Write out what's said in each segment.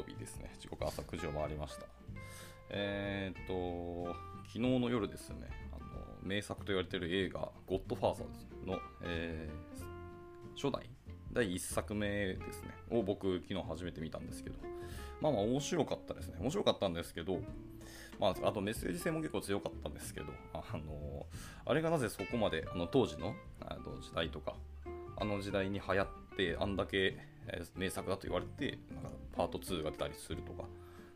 曜日ですね。時刻朝9時を回りました。えー、っと、昨日の夜ですね、あの名作と言われている映画、ゴッドファーザーズの、えー、初代、第1作目ですね、を僕、昨日初めて見たんですけど、まあまあ面白かったですね。面白かったんですけど、まあ、あとメッセージ性も結構強かったんですけど、あのあれがなぜそこまであの当時のあの時代とか、あの時代に流行って、あんだけ名作だと言われて、なんかパート2が出たりするとか、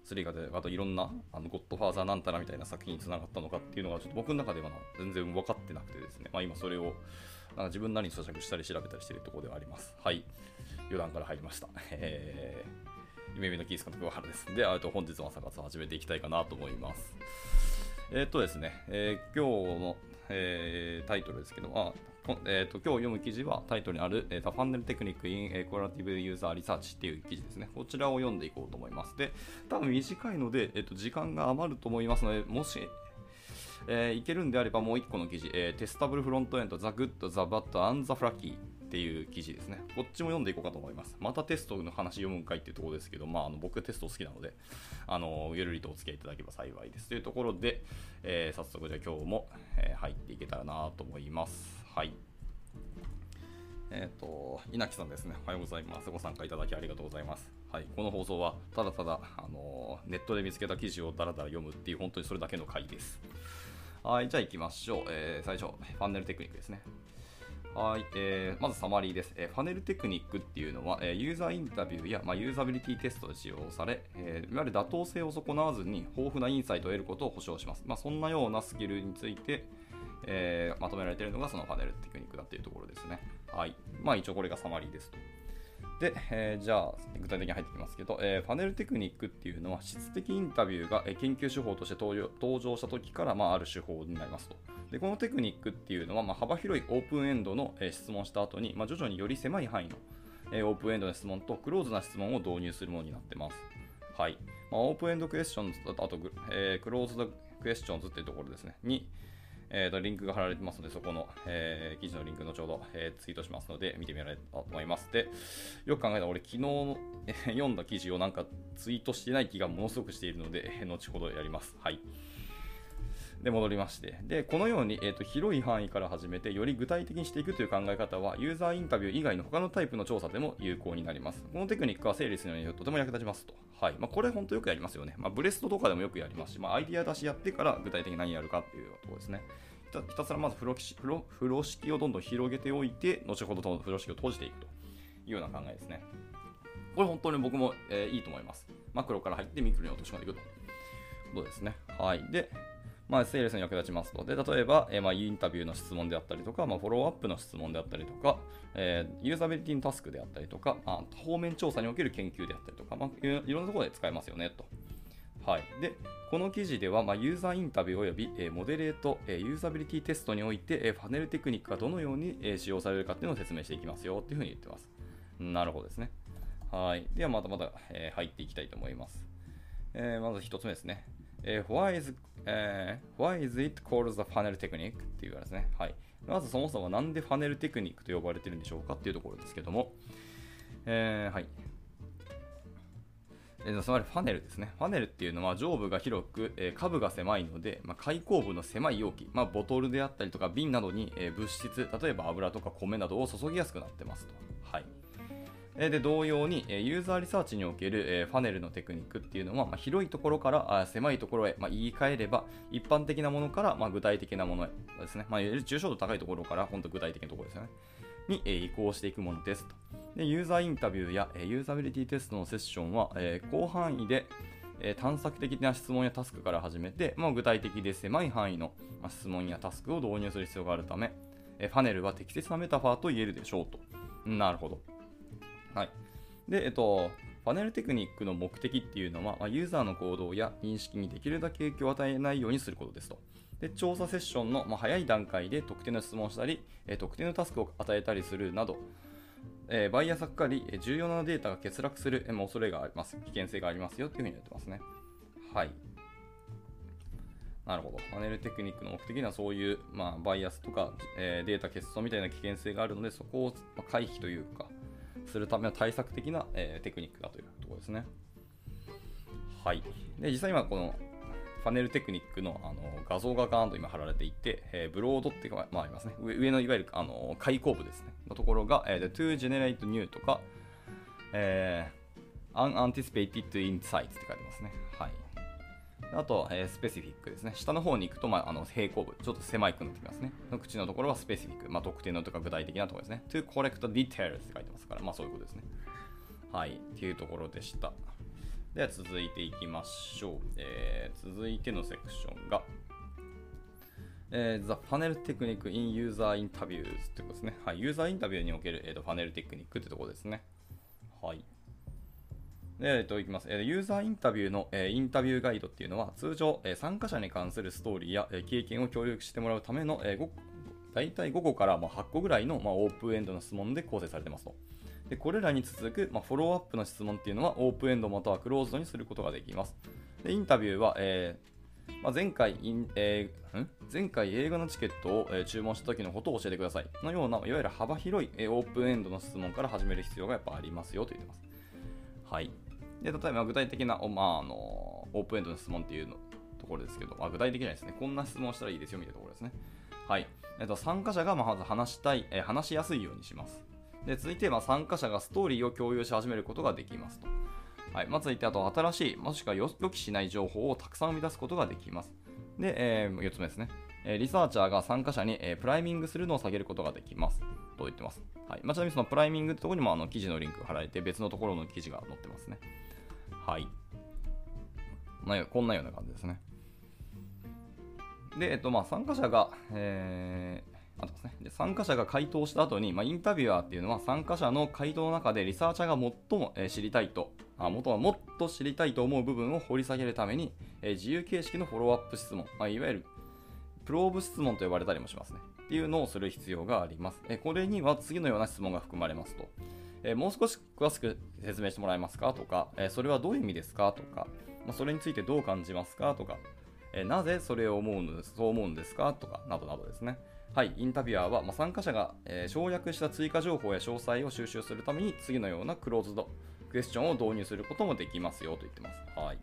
3が出たあといろんな、あのゴッドファーザーなんたらみたいな作品につながったのかっていうのが、ちょっと僕の中では全然分かってなくてですね、まあ、今それをなんか自分なりに咀嚼したり調べたりしてるところではあります。はい。余談から入りました。えー、夢見のキース監督、原です。で、と本日の朝活を始めていきたいかなと思います。えー、っとですね、えー、今日の、えー、タイトルですけど、まあえーと、今日読む記事はタイトルにある、えー、The Funnel Technique in Collaborative User Research っていう記事ですね。こちらを読んでいこうと思います。で、多分短いので、えーと、時間が余ると思いますので、もし、えー、いけるんであればもう1個の記事、えー、テスタブルフロントエンド The Good, The Bad and The Flaky っていう記事ですね。こっちも読んでいこうかと思います。またテストの話読むんかいっていうところですけど、まあ、あの僕テスト好きなので、あのゆるりとお付き合いいただければ幸いです。というところで、えー、早速じゃあ今日も、え、入っていけたらなと思います。はい。えっ、ー、と、稲木さんですね。おはようございます。ご参加いただきありがとうございます。はい、この放送は、ただただ、あのネットで見つけた記事をだらだら読むっていう、本当にそれだけの回です。はい、じゃあ行きましょう。えー、最初、ファンネルテクニックですね。はい、えー、まずサマリーです、えー、ファネルテクニックっていうのは、えー、ユーザーインタビューや、まあ、ユーザビリティテストで使用され、えー、いわゆる妥当性を損なわずに豊富なインサイトを得ることを保証します。まあ、そんなようなスキルについて、えー、まとめられているのがそのファネルテクニックだっていうところですね。はい。まあ一応これがサマリーですと。で、えー、じゃあ具体的に入ってきますけど、えー、ファネルテクニックっていうのは質的インタビューが研究手法として登場した時から、まあ、ある手法になりますと。でこのテクニックっていうのは、まあ、幅広いオープンエンドの、え、質問した後に、まあ、徐々により狭い範囲の、え、オープンエンドの質問とクローズな質問を導入するものになってます。はい。まあ、オープンエンドクエスチョンズと、あと、えー、クローズドクエスチョンズっていうところですね、に、えー、とリンクが貼られてますので、そこの、えー、記事のリンク後ほど、えー、ツイートしますので、見てみられたと思います。で、よく考えたら、俺、昨日、えー、読んだ記事をなんかツイートしてない気がものすごくしているので、後ほどやります。はい。で、戻りまして。で、このように、えーと、広い範囲から始めて、より具体的にしていくという考え方は、ユーザーインタビュー以外の他のタイプの調査でも有効になります。このテクニックは整理するのにとても役立ちますと。はい。まあ、これ本当よくやりますよね。まあ、ブレストとかでもよくやりますし、まあ、アイディア出しやってから具体的に何やるかっていうところですね。ひたすらまず風呂風呂敷をどんどん広げておいて、後ほど風呂敷を閉じていくというような考えですね。これ本当に僕も、えー、いいと思います。マクロから入ってミクロに落とし込んでいくと。ことですね。はい。で、まあ、セールスに役立ちますと。で、例えば、えー、まあ、インタビューの質問であったりとか、まあ、フォローアップの質問であったりとか、えー、ユーザビリティのタスクであったりとか、まあ、方面調査における研究であったりとか、まあ、いろんなところで使えますよね、と。はい。で、この記事では、まあ、ユーザーインタビュー及び、えー、モデレート、えー、ユーザビリティテストにおいて、えー、パネルテクニックがどのように、え、使用されるかっていうのを説明していきますよっていうふうに言ってます。なるほどですね。はい。では、またまた、え、入っていきたいと思います。え、まず一つ目ですね。えー、why, is, えー、why is it called the funnel technique? っていうですね。はい。まずそもそもなんでファネルテクニックと呼ばれてるんでしょうかっていうところですけども、えー、はい。えつまりファネルですね。ファネルっていうのは上部が広く、えー、下部が狭いので、まあ、開口部の狭い容器、まあ、ボトルであったりとか瓶などに、えー、物質、例えば油とか米などを注ぎやすくなってますと。はい。で同様に、ユーザーリサーチにおける、ファネルのテクニックっていうのは、ま、広いところから狭いところへ、ま、言い換えれば一般的なものから、ま、具体的なものへですね、まあ、抽象度高いところから本当具体的なところですよねに、移行していくものですとでユーザーインタビューや、ユーザビリティテストのセッションは、広範囲で、探索的な質問やタスクから始めて、まあ、具体的で狭い範囲の、質問やタスクを導入する必要があるため、ファネルは適切なメタファーと言えるでしょうと。なるほど。はい。で、えっと、パネルテクニックの目的っていうのは、まユーザーの行動や認識にできるだけ影響を与えないようにすることですと。で調査セッションの、ま早い段階で特定の質問をしたり、え特定のタスクを与えたりするなど、え、バイアスがかかり、重要なデータが欠落する、えー、恐れがあります。危険性がありますよというふうに言ってますね。はい。なるほど。パネルテクニックの目的にはそういう、まあ、バイアスとか、え、データ欠損みたいな危険性があるので、そこをま回避というか、するための対策的な、えー、テクニックだというところですね。はい。で、実際今このパネルテクニックのあの画像がガーンと今貼られていて、えーブロードっていうか、まあ、ありますね。上上のいわゆるあの開口部ですね。のところが、えー、to generate new とか、えー、unanticipated insights って書いてますね。はい。あと、えー、スペシフィックですね。下の方に行くと、まあ、あの平行部、ちょっと狭いくなってきますね。の口のところはスペシフィック、まあ、特定のとか具体的なところですね。to collect details って書いてますから、まあそういうことですね。はい。っていうところでした。では続いていきましょう。えー続いてのセクションが、えー The Funnel Technique in User Interviews ってことですね。はい。ユーザーインタビューにおける、えーとファネルテクニックってところですね。はい。えっと、いきます。ユーザーインタビューの、えインタビューガイドっていうのは、通常、え参加者に関するストーリーや、え経験を協力してもらうための、えー大体5個からま8個ぐらいの、ま、オープンエンドの質問で構成されてますと。でこれらに続く、ま、フォローアップの質問っていうのはオープンエンドまたはクローズドにすることができます。でインタビューは、えーまあ、前回イン、えーん？前回映画のチケットを、え注文した時のことを教えてくださいのような、いわゆる幅広い、えオープンエンドの質問から始める必要がやっぱありますよと言ってます。はい。で、例えば具体的な、まあ、あのオープンエンドの質問っていうのところですけど、まあ、具体的にはですね、こんな質問したらいいですよみたいなところですね。はい。えっと、参加者がまず話したい、え話しやすいようにします。で、続いて、ま、参加者がストーリーを共有し始めることができますと。はい。まあ、いて、あと、新しい、もしくは予期しない情報をたくさん生み出すことができます。で、え4つ目ですね。えリサーチャーが参加者に、えプライミングするのを下げることができます。と言ってます。はい。まあ、ちなみにそのプライミングってところにもあの記事のリンクが貼られて、別のところの記事が載ってますね。はい。まあ、こんなような感じですね。で、えっと、まあ、参加者が、えーあとですね、で参加者が回答した後に、まあ、インタビュアーっていうのは参加者の回答の中でリサーチャーが最も、え知りたいとあもとはもっと知りたいと思う部分を掘り下げるために、えー自由形式のフォローアップ質問、まあ、いわゆるプローブ質問と呼ばれたりもしますねっていうのをする必要があります、えこれには次のような質問が含まれますと、えもう少し詳しく説明してもらえますか？とか、えそれはどういう意味ですか？とか、ま、それについてどう感じますか？とか、えなぜそれを思うのですそう思うんですか？とかなどなどですね。はい、インタビュアーは、ま、参加者が、え省略した追加情報や詳細を収集するために次のようなクローズドクエスチョンを導入することもできますよと言ってます。はい。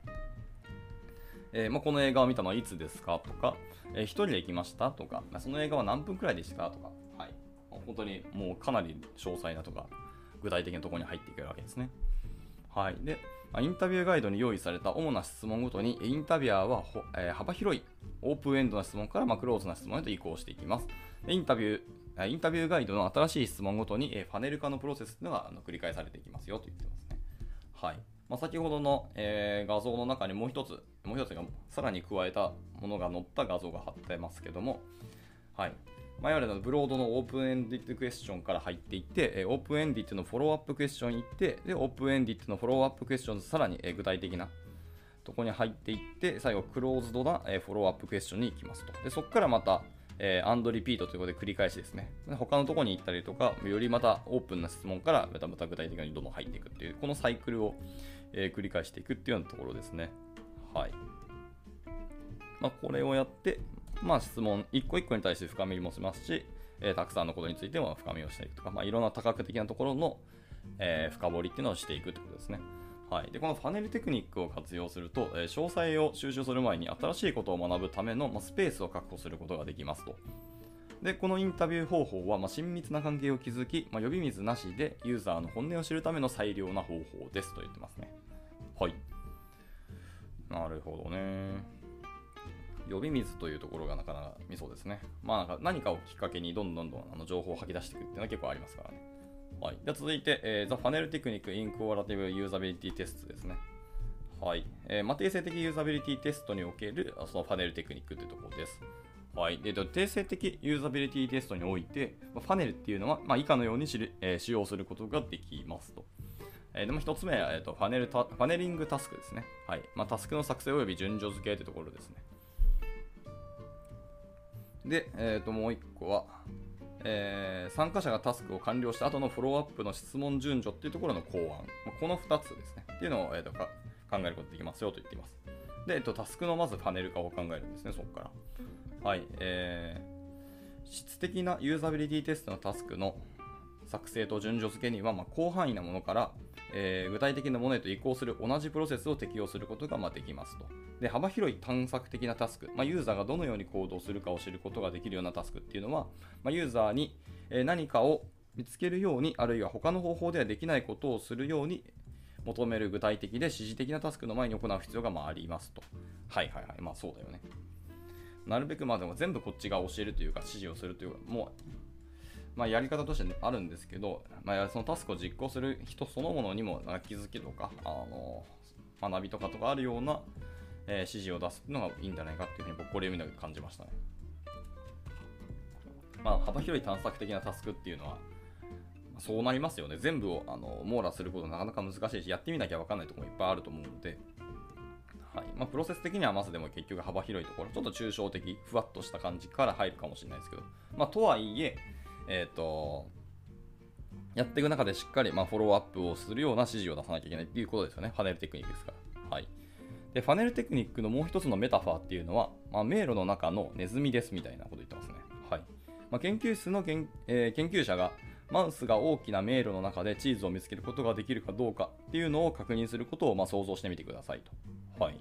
えーまあ、この映画を見たのはいつですか？とか、えー一人で行きました？とか、まあその映画は何分くらいでした？とか、はい、本当にもうかなり詳細なとか具体的なところに入っていけるわけですね。はい、で、インタビューガイドに用意された主な質問ごとに、インタビュアーは、えー幅広いオープンエンドな質問から、まあ、クローズな質問へと移行していきます。インタビューえーインタビューガイドの新しい質問ごとに、えーパネル化のプロセスというのがあの繰り返されていきますよと言ってますね。はいまあ、先ほどの、えー画像の中にもう一つ、もう一つがさらに加えたものが載った画像が貼ってますけども、はい。前まあ、いわゆるブロードのオープンエンディッドクエスチョンから入っていって、オープンエンディッドのフォローアップクエスチョン行って、で、オープンエンディッドのフォローアップクエスチョンとさらに、具体的なとこに入っていって、最後、クローズドな、フォローアップクエスチョンに行きますと。で、そこからまた、えー and repeat ということで繰り返しですね。他のとこに行ったりとか、よりまたオープンな質問からまたまた具体的にどんどん入っていくっていう、このサイクルを、えー繰り返していくっていうようなところですね。はい。まあ、これをやって、まあ、質問一個一個に対して深みもしますし、えーたくさんのことについても深みをしていくとか、まあ、いろんな多角的なところの、えー深掘りっていうのをしていくってことですね。はい、でこのファネルテクニックを活用すると、えー詳細を収集する前に新しいことを学ぶための、まあ、スペースを確保することができますと。でこのインタビュー方法は、まあ、親密な関係を築き、まあ、呼び水なしでユーザーの本音を知るための最良な方法ですと言ってますね。はい。なるほどね。呼び水というところがなかなか見そうですね。まあなんか何かをきっかけにどんどんどんあの情報を吐き出していくっていうのは結構ありますからね。はい。では続いて、えー、The Funnel Technique in Cooperative Usability Test ですね。はい。えーまあ、定性的ユーザビリティテストにおけるそのファネルテクニックというところです。はい。で、定性的ユーザビリティテストにおいて、まあファネルっていうのは、まあ、以下のように知、えー使用することができますと。えーでも一つ目は、えーとファネルタファネリングタスクですね。はい。まあ、タスクの作成及び順序付けというところですね。で、えー、ともう1個は、えー参加者がタスクを完了した後のフォローアップの質問順序っていうところの考案。この2つですね。っていうのを、えーとか考えることができますよと言っています。で、えーとタスクのまずパネル化を考えるんですね、そこから。はい。えー質的なユーザビリティテストのタスクの作成と順序付けには、まあ、広範囲なものから、えー具体的なものへと移行する同じプロセスを適用することがまあできますと。で幅広い探索的なタスク、まあ、ユーザーがどのように行動するかを知ることができるようなタスクっていうのは、まあ、ユーザーに何かを見つけるように、あるいは他の方法ではできないことをするように求める具体的で指示的なタスクの前に行う必要がまあありますと。はいはいはい。まあそうだよね。なるべくまあでも全部こっちが教えるというか指示をするというか、もう、まあやり方としてあるんですけど、まあそのタスクを実行する人そのものにも気づきとか、あの、学びとかとかあるような、えー指示を出すのがいいんじゃないかっていうふうに僕これを見ながら感じましたね。まあ幅広い探索的なタスクっていうのは、そうなりますよね。全部をあの網羅することなかなか難しいし、やってみなきゃ分かんないところもいっぱいあると思うので、はいまあ、プロセス的にはまずでも結局幅広いところ、ちょっと抽象的、ふわっとした感じから入るかもしれないですけど、まあ、とはいえ、えっ、と、やっていく中でしっかり、まあ、フォローアップをするような指示を出さなきゃいけないっていうことですよね。ファネルテクニックですから。はい。で、ファネルテクニックのもう一つのメタファーっていうのは、まあ、迷路の中のネズミですみたいなこと言ってますね。はい。まあ、研究室の研,、えー研究者が、マウスが大きな迷路の中でチーズを見つけることができるかどうかっていうのを確認することをま想像してみてくださいと。はい。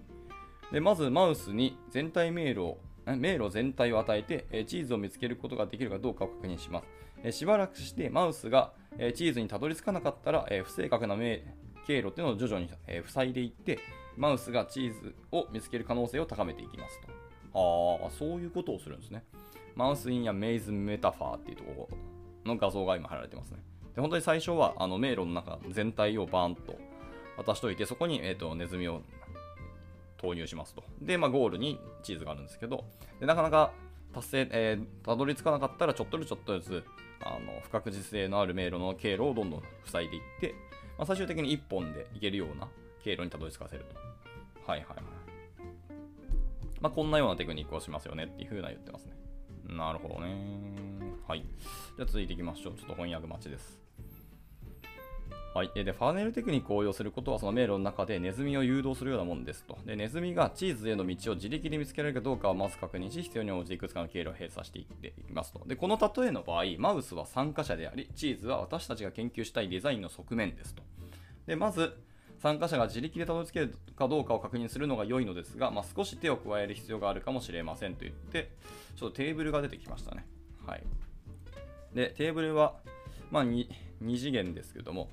で、まずマウスに全体迷路を、迷路全体を与えて、チーズを見つけることができるかどうかを確認します。しばらくしてマウスが、チーズにたどり着かなかったら、不正確な経路っていうのを徐々に、塞いでいって、マウスがチーズを見つける可能性を高めていきますと。ああ、そういうことをするんですね。マウスインやメイズメタファーっていうところの画像が今貼られてますね。で本当に最初はあの迷路の中全体をバーンと渡しといて、そこに、えー、とネズミを投入しますと。で、まあ、ゴールにチーズがあるんですけど、でなかなか達成、えーたどり着かなかったら、ちょっとずつちょっとずつあの不確実性のある迷路の経路をどんどん塞いでいって、まあ、最終的に1本で行けるような経路にたどり着かせると。はいはいはい。まあ、こんなようなテクニックをしますよねっていう風な言ってますね。なるほどね。はい。じゃあ続いていきましょう。ちょっと翻訳待ちです。はい。で、ファーネルテクニックを応用することは、その迷路の中でネズミを誘導するようなものですと。で、ネズミがチーズへの道を自力で見つけられるかどうかをまず確認し、必要に応じていくつかの経路を閉鎖していっていきますと。で、この例えの場合、マウスは参加者であり、チーズは私たちが研究したいデザインの側面ですと。で、まず、参加者が自力でたどり着けるかどうかを確認するのが良いのですが、まあ、少し手を加える必要があるかもしれませんと言って、ちょっとテーブルが出てきましたね。はい。で、テーブルは、まあ、2, 2次元ですけども、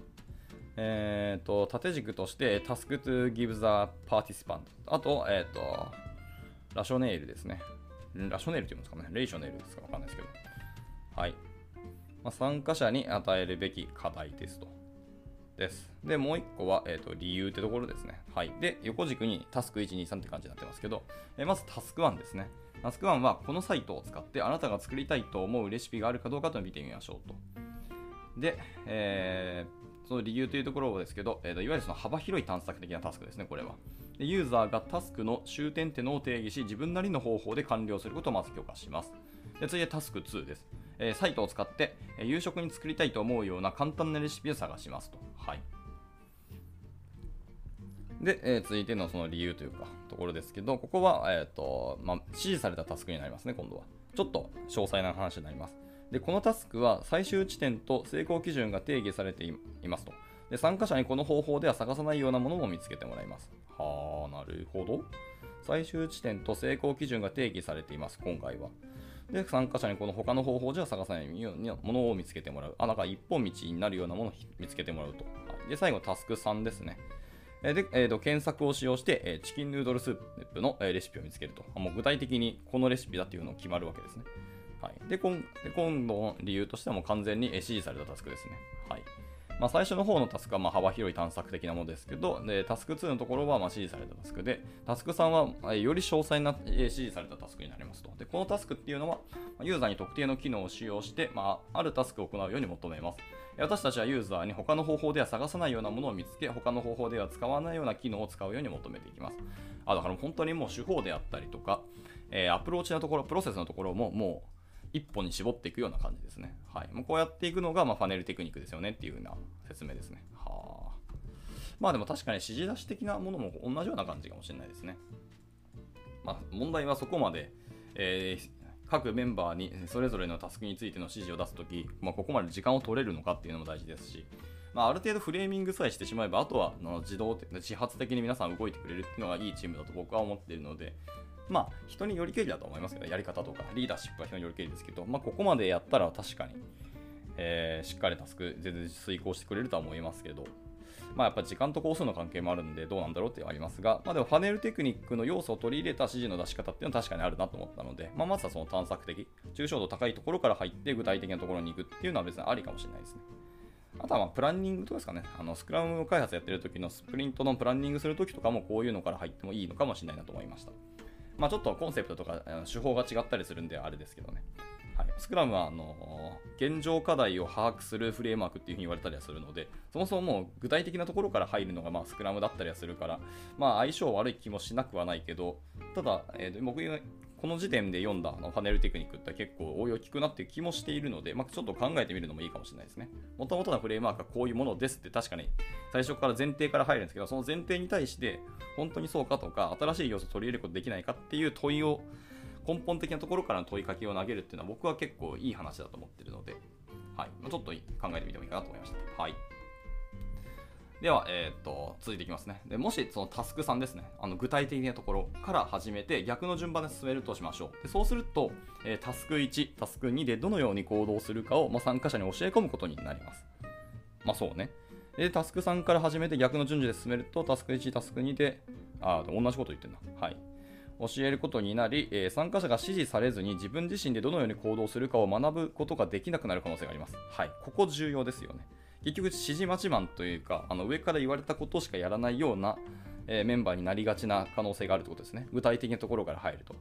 えー、と縦軸として Task to give the participant あと,、えー、とラショネールですね。ラショネールって言うんですかね。レーショネールですかわかんないですけど。はい。まあ、参加者に与えるべき課題ですと。です。で、もう一個は、えー、と理由ってところですね。はい。で、横軸にタスク1、2、3って感じになってますけど、えーまずタスク1ですね。タスク1はこのサイトを使ってあなたが作りたいと思うレシピがあるかどうかと見てみましょうと。で、えーその理由というところですけど、えーといわゆるその幅広い探索的なタスクですね、これは。ユーザーがタスクの終点ってのを定義し、自分なりの方法で完了することをまず許可します。で次いでタスク2です。えーサイトを使って、え夕食に作りたいと思うような簡単なレシピを探しますと。はい。で、えー続いてのその理由というか、ところですけど、ここは、えっ、と、まあ、指示されたタスクになりますね、今度は。ちょっと詳細な話になります。で、このタスクは最終地点と成功基準が定義されていますと。で、参加者にこの方法では探さないようなものも見つけてもらいます。はあ、なるほど。最終地点と成功基準が定義されています、今回は。で、参加者にこの他の方法じゃ探さないようなものを見つけてもらう。あ、なんか一本道になるようなものを見つけてもらうと。はい、で、最後、タスク3ですね。で、えーと検索を使用して、えーチキンヌードルスープの、えレシピを見つけると。あもう具体的にこのレシピだっていうのを決まるわけですね。はい、でこんで今度の理由としてはもう完全に指示されたタスクですね。はいまあ、最初の方のタスクはまあ幅広い探索的なものですけど、でタスク2のところはまあ指示されたタスクで、タスク3はより詳細な指示されたタスクになりますと。でこのタスクっていうのは、ユーザーに特定の機能を使用して、まあ、あるタスクを行うように求めます。私たちはユーザーに他の方法では探さないようなものを見つけ、他の方法では使わないような機能を使うように求めていきます。あだから本当にもう手法であったりとか、えーアプローチのところ、プロセスのところももう一本に絞っていくような感じですね。はい。もうこうやっていくのが、まあ、ファネルテクニックですよねっていうような説明ですね。はあ。まあでも確かに指示出し的なものも同じような感じかもしれないですね。まあ問題はそこまで、えー各メンバーにそれぞれのタスクについての指示を出すとき、まあ、ここまで時間を取れるのかっていうのも大事ですし、まあ、ある程度フレーミングさえしてしまえば、あとはの自動的自発的に皆さん動いてくれるっていうのがいいチームだと僕は思っているので、まあ、人によりけりだと思いますけど、やり方とか、リーダーシップは人によりけりですけど、まあ、ここまでやったら確かに、えー、しっかりタスク全然遂行してくれるとは思いますけど、まあ、やっぱ時間と工数の関係もあるんでどうなんだろうってありますが、まあ、でもパネルテクニックの要素を取り入れた指示の出し方っていうのは確かにあるなと思ったので、まあ、まずはその探索的、抽象度高いところから入って具体的なところに行くっていうのは別にありかもしれないですね。あとはまプランニングとかですかね、あのスクラム開発やってる時のスプリントのプランニングするときとかもこういうのから入ってもいいのかもしれないなと思いました。まあ、ちょっとコンセプトとか手法が違ったりするんであれですけどね。はい、スクラムはあの現状課題を把握するフレームワークっていうふうに言われたりはするので、そもそももう具体的なところから入るのがまあスクラムだったりはするから、まあ、相性悪い気もしなくはないけど、ただ、えー、僕この時点で読んだあのパネルテクニックって結構応用効くなっていう気もしているので、まあ、ちょっと考えてみるのもいいかもしれないですね。もともとのフレームワークはこういうものですって確かに最初から前提から入るんですけど、その前提に対して本当にそうかとか、新しい要素を取り入れることできないかっていう問いを根本的なところからの問いかけを投げるっていうのは僕は結構いい話だと思ってるので、はい、ちょっと考えてみてもいいかなと思いました。はい。では、えー、っと、続いていきますね。でもし、そのタスク3ですね、あの具体的なところから始めて、逆の順番で進めるとしましょう。でそうすると、えー、タスク1、タスク2でどのように行動するかを、まあ、参加者に教え込むことになります。まあ、そうね。で、タスク3から始めて逆の順序で進めると、タスク1、タスク2で、あ、同じこと言ってんな。はい。教えることになり、えー、参加者が指示されずに自分自身でどのように行動するかを学ぶことができなくなる可能性があります。はい、ここ重要ですよね。結局、指示待ちマンというか、あの上から言われたことしかやらないような、えー、メンバーになりがちな可能性があるということですね。具体的なところから入ると。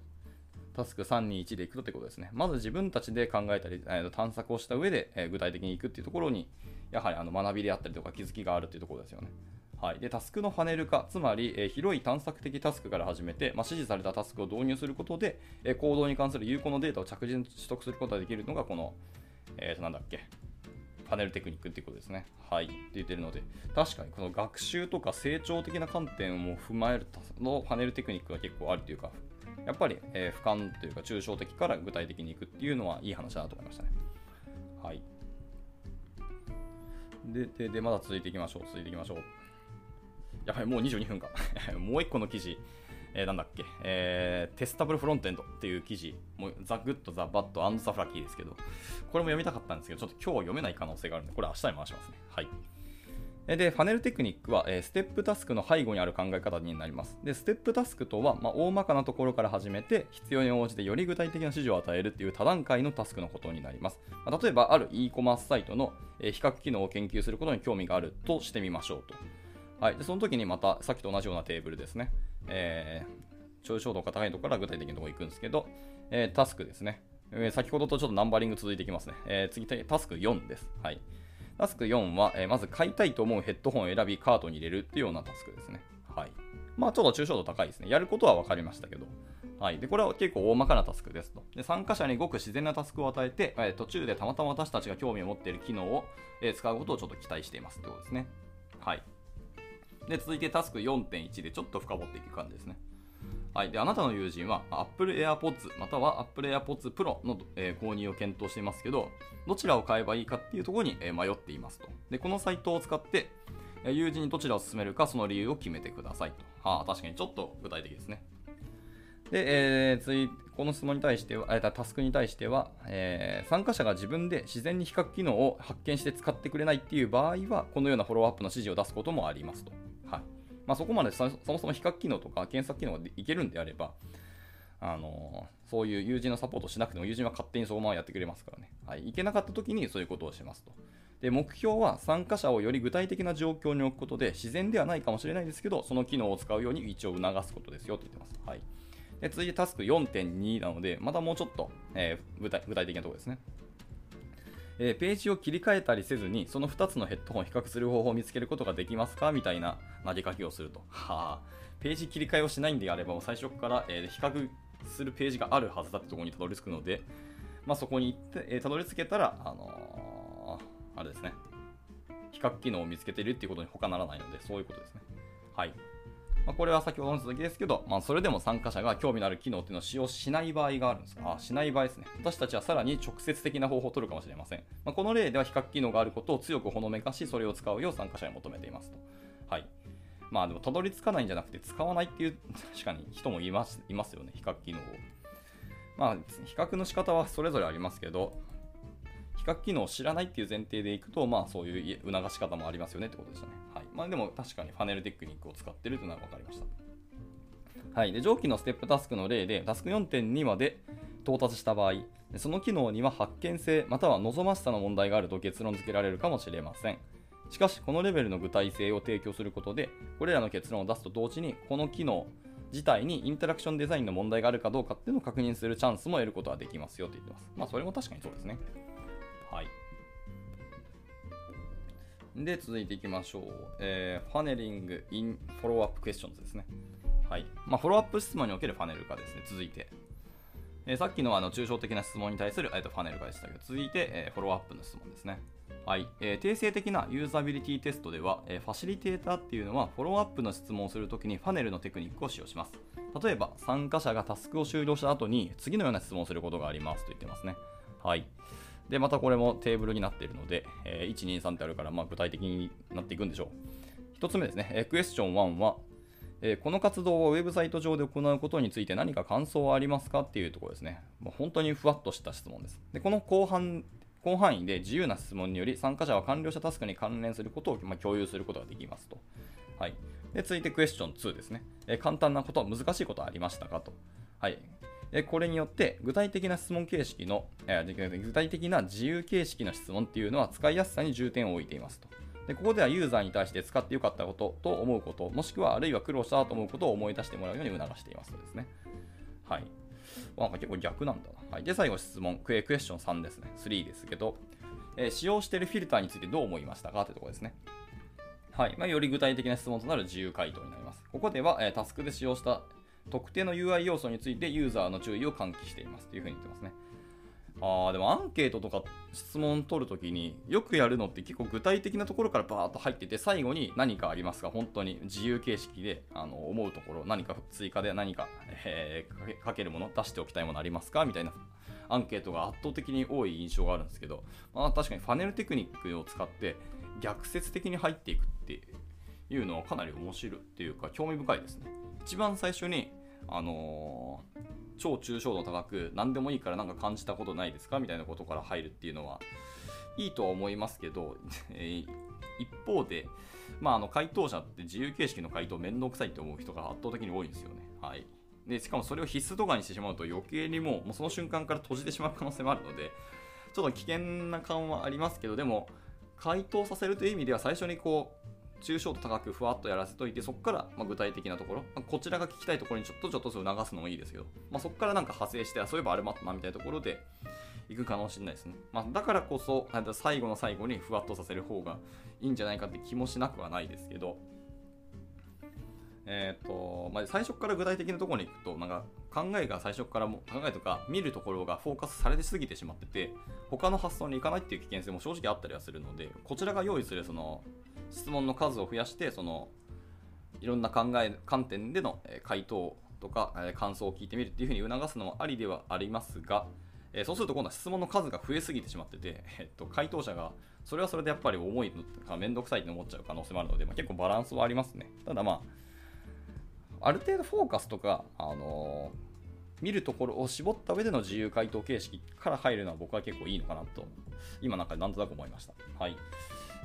タスク321でいくとってことですね。まず自分たちで考えたり、えー、探索をした上で、えー、具体的にいくっていうところに、やはりあの学びであったりとか気づきがあるっていうところですよね。はい、でタスクのパネル化、つまり、えー、広い探索的タスクから始めて、まあ、指示されたタスクを導入することで、えー、行動に関する有効なデータを着実に取得することができるのが、この、えー、となんだっけ、 funnel technique っていうことですね。はい。って言ってるので、確かにこの学習とか成長的な観点を踏まえるの funnel technique が結構あるというか、やっぱり、えー、俯瞰というか抽象的から具体的にいくっていうのはいい話だなと思いましたね。はい。で、で、でまだ続いていきましょう。続いていきましょう。やばい、もう22分か。もう1個の記事、えー、なんだっけ、えー、 testable frontend っていう記事、もう the good, the bad, and the flaky ですけど、これも読みたかったんですけど、ちょっと今日は読めない可能性があるんで、これ明日に回しますね。はい。で、ファネルテクニックは、えー、ステップタスクの背後にある考え方になります。で、ステップタスクとは、まあ、大まかなところから始めて、必要に応じてより具体的な指示を与えるっていう多段階のタスクのことになります。まあ、例えば、ある e コマースサイトの、えー、比較機能を研究することに興味があるとしてみましょうと。はい、でその時にまたさっきと同じようなテーブルですね。えー、抽象度が高いところから具体的なところに行くんですけど、えー、タスクですね。えー、先ほどとちょっとナンバリング続いてきますね。えー、次、タスク4です。はい。タスク4は、えー、まず買いたいと思うヘッドホンを選びカートに入れるっていうようなタスクですね。はい。まあちょっと抽象度高いですね。やることは分かりましたけど。はい。で、これは結構大まかなタスクですと。で、参加者にごく自然なタスクを与えて、えー、途中でたまたま私たちが興味を持っている機能を、えー、使うことをちょっと期待していますってことですね。はい。で、続いてタスク4.1でちょっと深掘っていく感じですね。はい、であなたの友人は Apple AirPods または Apple AirPods Pro の、えー、購入を検討していますけど、どちらを買えばいいかっていうところに、えー、迷っていますと。で、このサイトを使って、えー、友人にどちらを勧めるか、その理由を決めてくださいと。はあ、確かにちょっと具体的ですね。で、えー、次、この質問に対しては、タスクに対しては、えー、参加者が自分で自然に比較機能を発見して使ってくれないっていう場合は、このようなフォローアップの指示を出すこともありますと。まあ、そこまでそもそも比較機能とか検索機能がいけるんであれば、あの、そういう友人のサポートしなくても友人は勝手にそのままやってくれますからね。はい。いけなかった時にそういうことをしますと。で、目標は参加者をより具体的な状況に置くことで、自然ではないかもしれないですけど、その機能を使うように一応促すことですよと言ってます。はい。で続いてタスク4.2なので、またもうちょっと、えー、具体具体的なところですね。えー、ページを切り替えたりせずに、その2つのヘッドホンを比較する方法を見つけることができますか？みたいな投げかけをすると。はあ、ページ切り替えをしないんであれば、もう最初から、えー、比較するページがあるはずだってところにたどり着くので、まあ、そこに行って、えー、たどり着けたら、あのー、あれですね、比較機能を見つけているっていうことに他ならないので、そういうことですね。はい。まあ、これは先ほどの続きですけど、まあ、それでも参加者が興味のある機能っていうのを使用しない場合があるんですあしない場合ですね。私たちはさらに直接的な方法を取るかもしれません。まあ、この例では比較機能があることを強くほのめかし、それを使うよう参加者に求めていますと。はい。まあでも、たどり着かないんじゃなくて、使わないっていう、確かに人もいますいますよね、比較機能を。まあ、比較の仕方はそれぞれありますけど、較機能を知らないっていう前提でいくと、まあそういう促し方もありますよねってことでしたね。はい。まあでも確かにファネルテクニックを使ってるというのは分かりました。はい、で上記のステップタスクの例でタスク4.2まで到達した場合その機能には発見性または望ましさの問題があると結論付けられるかもしれませんしかしこのレベルの具体性を提供することでこれらの結論を出すと同時にこの機能自体に interaction design の問題があるかどうかっていうのを確認するチャンスも得ることができますよと言ってますまあそれも確かにそうですねはいで続いていきましょう、えー、ファネリングインフォローアップクエスチョンズですねはいまあ、フォローアップ質問におけるファネル化ですね、続いて。えー、さっきのあの抽象的な質問に対する、えー、とファネル化でしたけど、続いて、えー、フォローアップの質問ですね。はいえー、定性的なユーザビリティテストでは、えー、ファシリテーターっていうのはフォローアップの質問をするときにファネルのテクニックを使用します。例えば、参加者がタスクを終了した後に次のような質問をすることがありますと言ってますね。はい。で、またこれもテーブルになっているので、えー、1、2、3ってあるから、まあ、具体的になっていくんでしょう。1つ目ですね、えクエスチョン1は、えー、この活動をウェブサイト上で行うことについて何か感想はありますかっていうところですね。もう本当にふわっとした質問です。でこの後半広範囲で自由な質問により参加者は完了したタスクに関連することを、ま、共有することができますと。はい、で続いてクエスチョン2ですね。え、簡単なこと、難しいことはありましたかと。はい、これによって具体的な質問形式の、え、具体的な自由形式の質問っていうのは使いやすさに重点を置いていますと。でここではユーザーに対して使ってよかったことと思うこと、もしくはあるいは苦労したと思うことを思い出してもらうように促していますとですね。はい。なんか結構逆なんだな。はい、で、最後質問、クエクエスチョン3ですね。3ですけど、えー、使用しているフィルターについてどう思いましたか？というところですね。はい。まあ、より具体的な質問となる自由回答になります。ここでは、えー、タスクで使用した特定の UI 要素についてユーザーの注意を喚起していますというふうに言ってますね。ああ、でもアンケートとか質問取るときによくやるのって結構具体的なところからバーッと入ってて最後に何かありますか？本当に自由形式であの思うところ何か追加で何か、えー、かけるもの出しておきたいものありますか？みたいなアンケートが圧倒的に多い印象があるんですけど、まあ、確かにファネルテクニックを使って逆説的に入っていくっていうのはかなり面白いっていうか興味深いですね。一番最初にあのー超抽象度高く何でもいいからなんか感じたことないですかみたいなことから入るっていうのはいいとは思いますけど、一方で、まあ、あの回答者って自由形式の回答めんどくさいって思う人が圧倒的に多いんですよね。はい、でしかもそれを必須とかにしてしまうと余計にもうもうその瞬間から閉じてしまう可能性もあるのでちょっと危険な感はありますけどでも回答させるという意味では最初にこう抽象度高くふわっとやらせといて、そこからま具体的なところ、ま、こちらが聞きたいところにちょっとちょっとずつ促すのもいいですけど、まあ、そこからなんか派生して、そういえばあれもあったなみたいなところで行くかもしれないですね。まあ、だからこそ、最後の最後にふわっとさせる方がいいんじゃないかって気もしなくはないですけど、えーとまあ、最初から具体的なところに行くとなんか考えが最初からも考えとか見るところがフォーカスされてすぎてしまってて他の発想に行かないっていう危険性も正直あったりはするのでこちらが用意するその質問の数を増やしてそのいろんな考え観点での回答とか感想を聞いてみるっていうふうに促すのもありではありますが、えそうすると今度は質問の数が増えすぎてしまってて、えっと、回答者がそれはそれでやっぱり重いのか面倒くさいと思っちゃう可能性もあるので、まあ、結構バランスはありますね。ただまあある程度フォーカスとか、あのー、見るところを絞った上での自由回答形式から入るのは僕は結構いいのかなと今なんかなんとなく思いました。はい。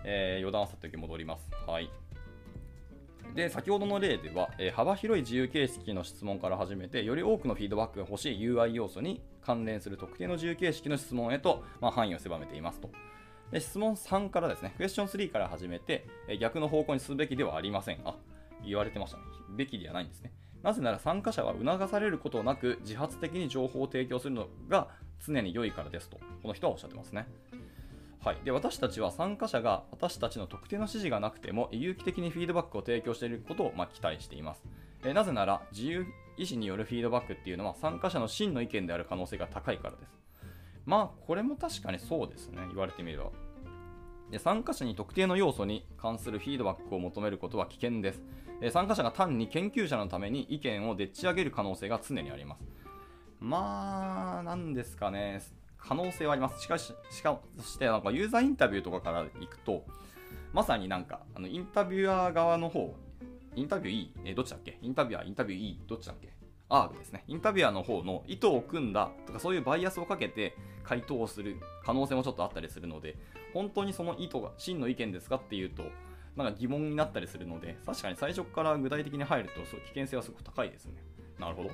えー、余談はさておき戻ります。はい。で、先ほどの例では、えー、幅広い自由形式の質問から始めて、より多くのフィードバックが欲しい UI 要素に関連する特定の自由形式の質問へと、まあ、範囲を狭めていますと。で質問3からですね、クエスチョン3から始めて、えー、逆の方向にすべきではありません。あ、言われてましたね。べきではないんですね。なぜなら参加者は促されることなく自発的に情報を提供するのが常に良いからですと、この人はおっしゃってますね。はい、で私たちは参加者が私たちの特定の指示がなくても有機的にフィードバックを提供していることを、まあ、期待しています。えなぜなら自由意思によるフィードバックっていうのは参加者の真の意見である可能性が高いからです。まあこれも確かにそうですね言われてみれば。で参加者に特定の要素に関するフィードバックを求めることは危険です。え参加者が単に研究者のために意見をでっち上げる可能性が常にあります。まあ、なんですかね、可能性はあります。しかし、しかしてなんかユーザーインタビューとかから行くと、まさになんか、あのインタビュアー側の方、インタビュー E、えどっちだっけ？インタビュアー、インタビュー E、どっちだっけ？R ですね。インタビュアーの方の意図を組んだとかそういうバイアスをかけて回答をする可能性もちょっとあったりするので、本当にその意図が真の意見ですかっていうと、なんか疑問になったりするので、確かに最初から具体的に入るとそう危険性はすごく高いですね。なるほど。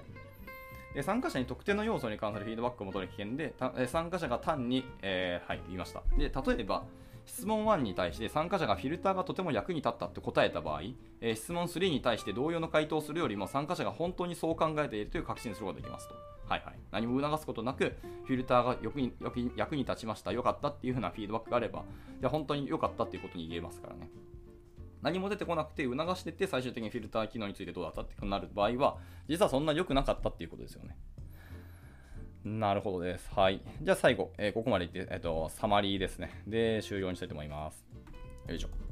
で参加者に特定の要素に関するフィードバックを求める危険で、参加者が単に、えー、はい、言いました。で、例えば、質問1に対して参加者がフィルターがとても役に立ったって答えた場合、えー、質問3に対して同様の回答をするよりも参加者が本当にそう考えているという確信することができますと。はいはい。何も促すことなく、フィルターが役に役に立ちました、良かったっていう風なフィードバックがあれば、じゃ本当に良かったっていうことに言えますからね。何も出てこなくて促してって最終的にフィルター機能についてどうだったってなる場合は実はそんな良くなかったっていうことですよね。なるほどです。はい。じゃあ最後、えー、ここまでいって、えっ、ー、と、サマリーですね。で、終了にしたいと思います。よいしょ。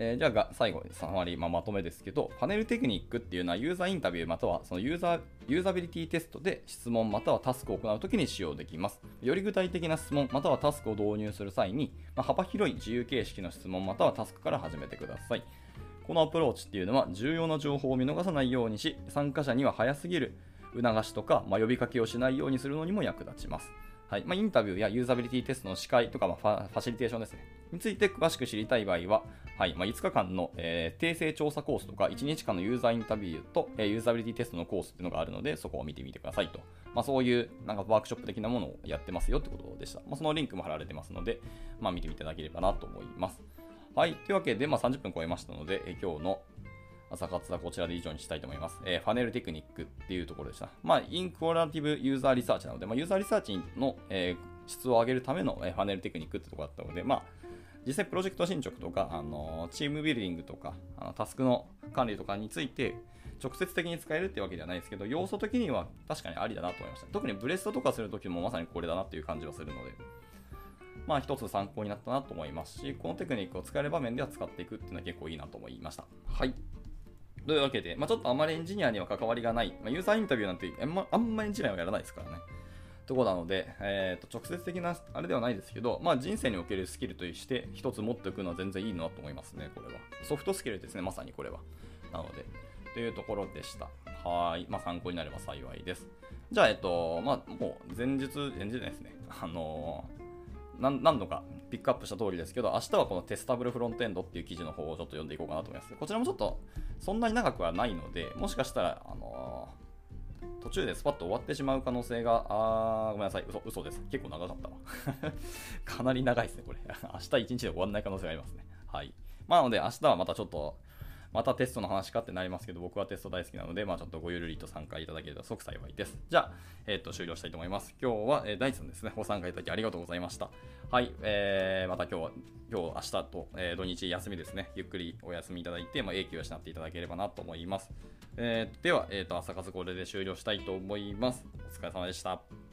えー、じゃあ最後、サマリー、まあ、まとめですけど、パネルテクニックっていうのはユーザーインタビューまたはそのユーザーユーザビリティテストで質問またはタスクを行うときに使用できます。より具体的な質問またはタスクを導入する際に、まあ、幅広い自由形式の質問またはタスクから始めてください。このアプローチっていうのは重要な情報を見逃さないようにし、参加者には早すぎる促しとか、まあ、呼びかけをしないようにするのにも役立ちます。はいまあ、インタビューやユーザビリティテストの司会とか、まあ、ファシリテーションですね。について詳しく知りたい場合は、はいまあ、5日間の、えー、訂正調査コースとか、1日間のユーザーインタビューと、えー、ユーザビリティテストのコースっていうのがあるので、そこを見てみてくださいと。まあ、そういうなんかワークショップ的なものをやってますよってことでした。まあ、そのリンクも貼られてますので、まあ、見てみていただければなと思います。はい。というわけで、まあ、30分超えましたので、え今日の朝活はこちらで以上にしたいと思います。えー、 funnel technique っていうところでした。まあ、 in qualitative user research なので、まあ、ユーザーリサーチの、えー、質を上げるための、えー、 funnel technique ってところだったので、まあ、実際プロジェクト進捗とか、あのチームビルディングとか、あのタスクの管理とかについて、直接的に使えるってわけではないですけど、要素的には確かにありだなと思いました。特にブレストとかするときもまさにこれだなっていう感じはするので、まあ一つ参考になったなと思いますし、このテクニックを使える場面では使っていくっていうのは結構いいなと思いました。はい。というわけで、まあ、ちょっとあまりエンジニアには関わりがない、まあ、ユーザーインタビューなんてあんまあんまエンジニアはやらないですからね。ところなので、えー、と直接的なあれではないですけど、まあ、人生におけるスキルとして一つ持っておくのは全然いいなと思いますね、これは。ソフトスキルですね、まさにこれは。なので、というところでした。はい。まあ、参考になれば幸いです。じゃあ、えっと、まあ、もう前日、前日ですね。あのー、何度かピックアップした通りですけど、明日はこのテスタブルフロントエンドっていう記事の方をちょっと読んでいこうかなと思います。こちらもちょっとそんなに長くはないので、もしかしたら、あのー、途中でスパッと終わってしまう可能性が、あー、ごめんなさい、嘘嘘です。結構長かったわ。かなり長いですね、これ。明日一日で終わらない可能性がありますね。はい。まあ、なので、明日はまたちょっと、またテストの話かってなりますけど、僕はテスト大好きなので、まあ、ちょっとごゆるりと参加いただければ即幸いです。じゃあ、えっ、ー、と、終了したいと思います。今日は、えー、大地さんですね、ご参加いただきありがとうございました。はい、えー、また今日は、今日、明日と、えー、土日休みですね、ゆっくりお休みいただいて、まあ、永久を養っていただければなと思います。えー、では、えっ、ー、と、朝活これで終了したいと思います。お疲れ様でした。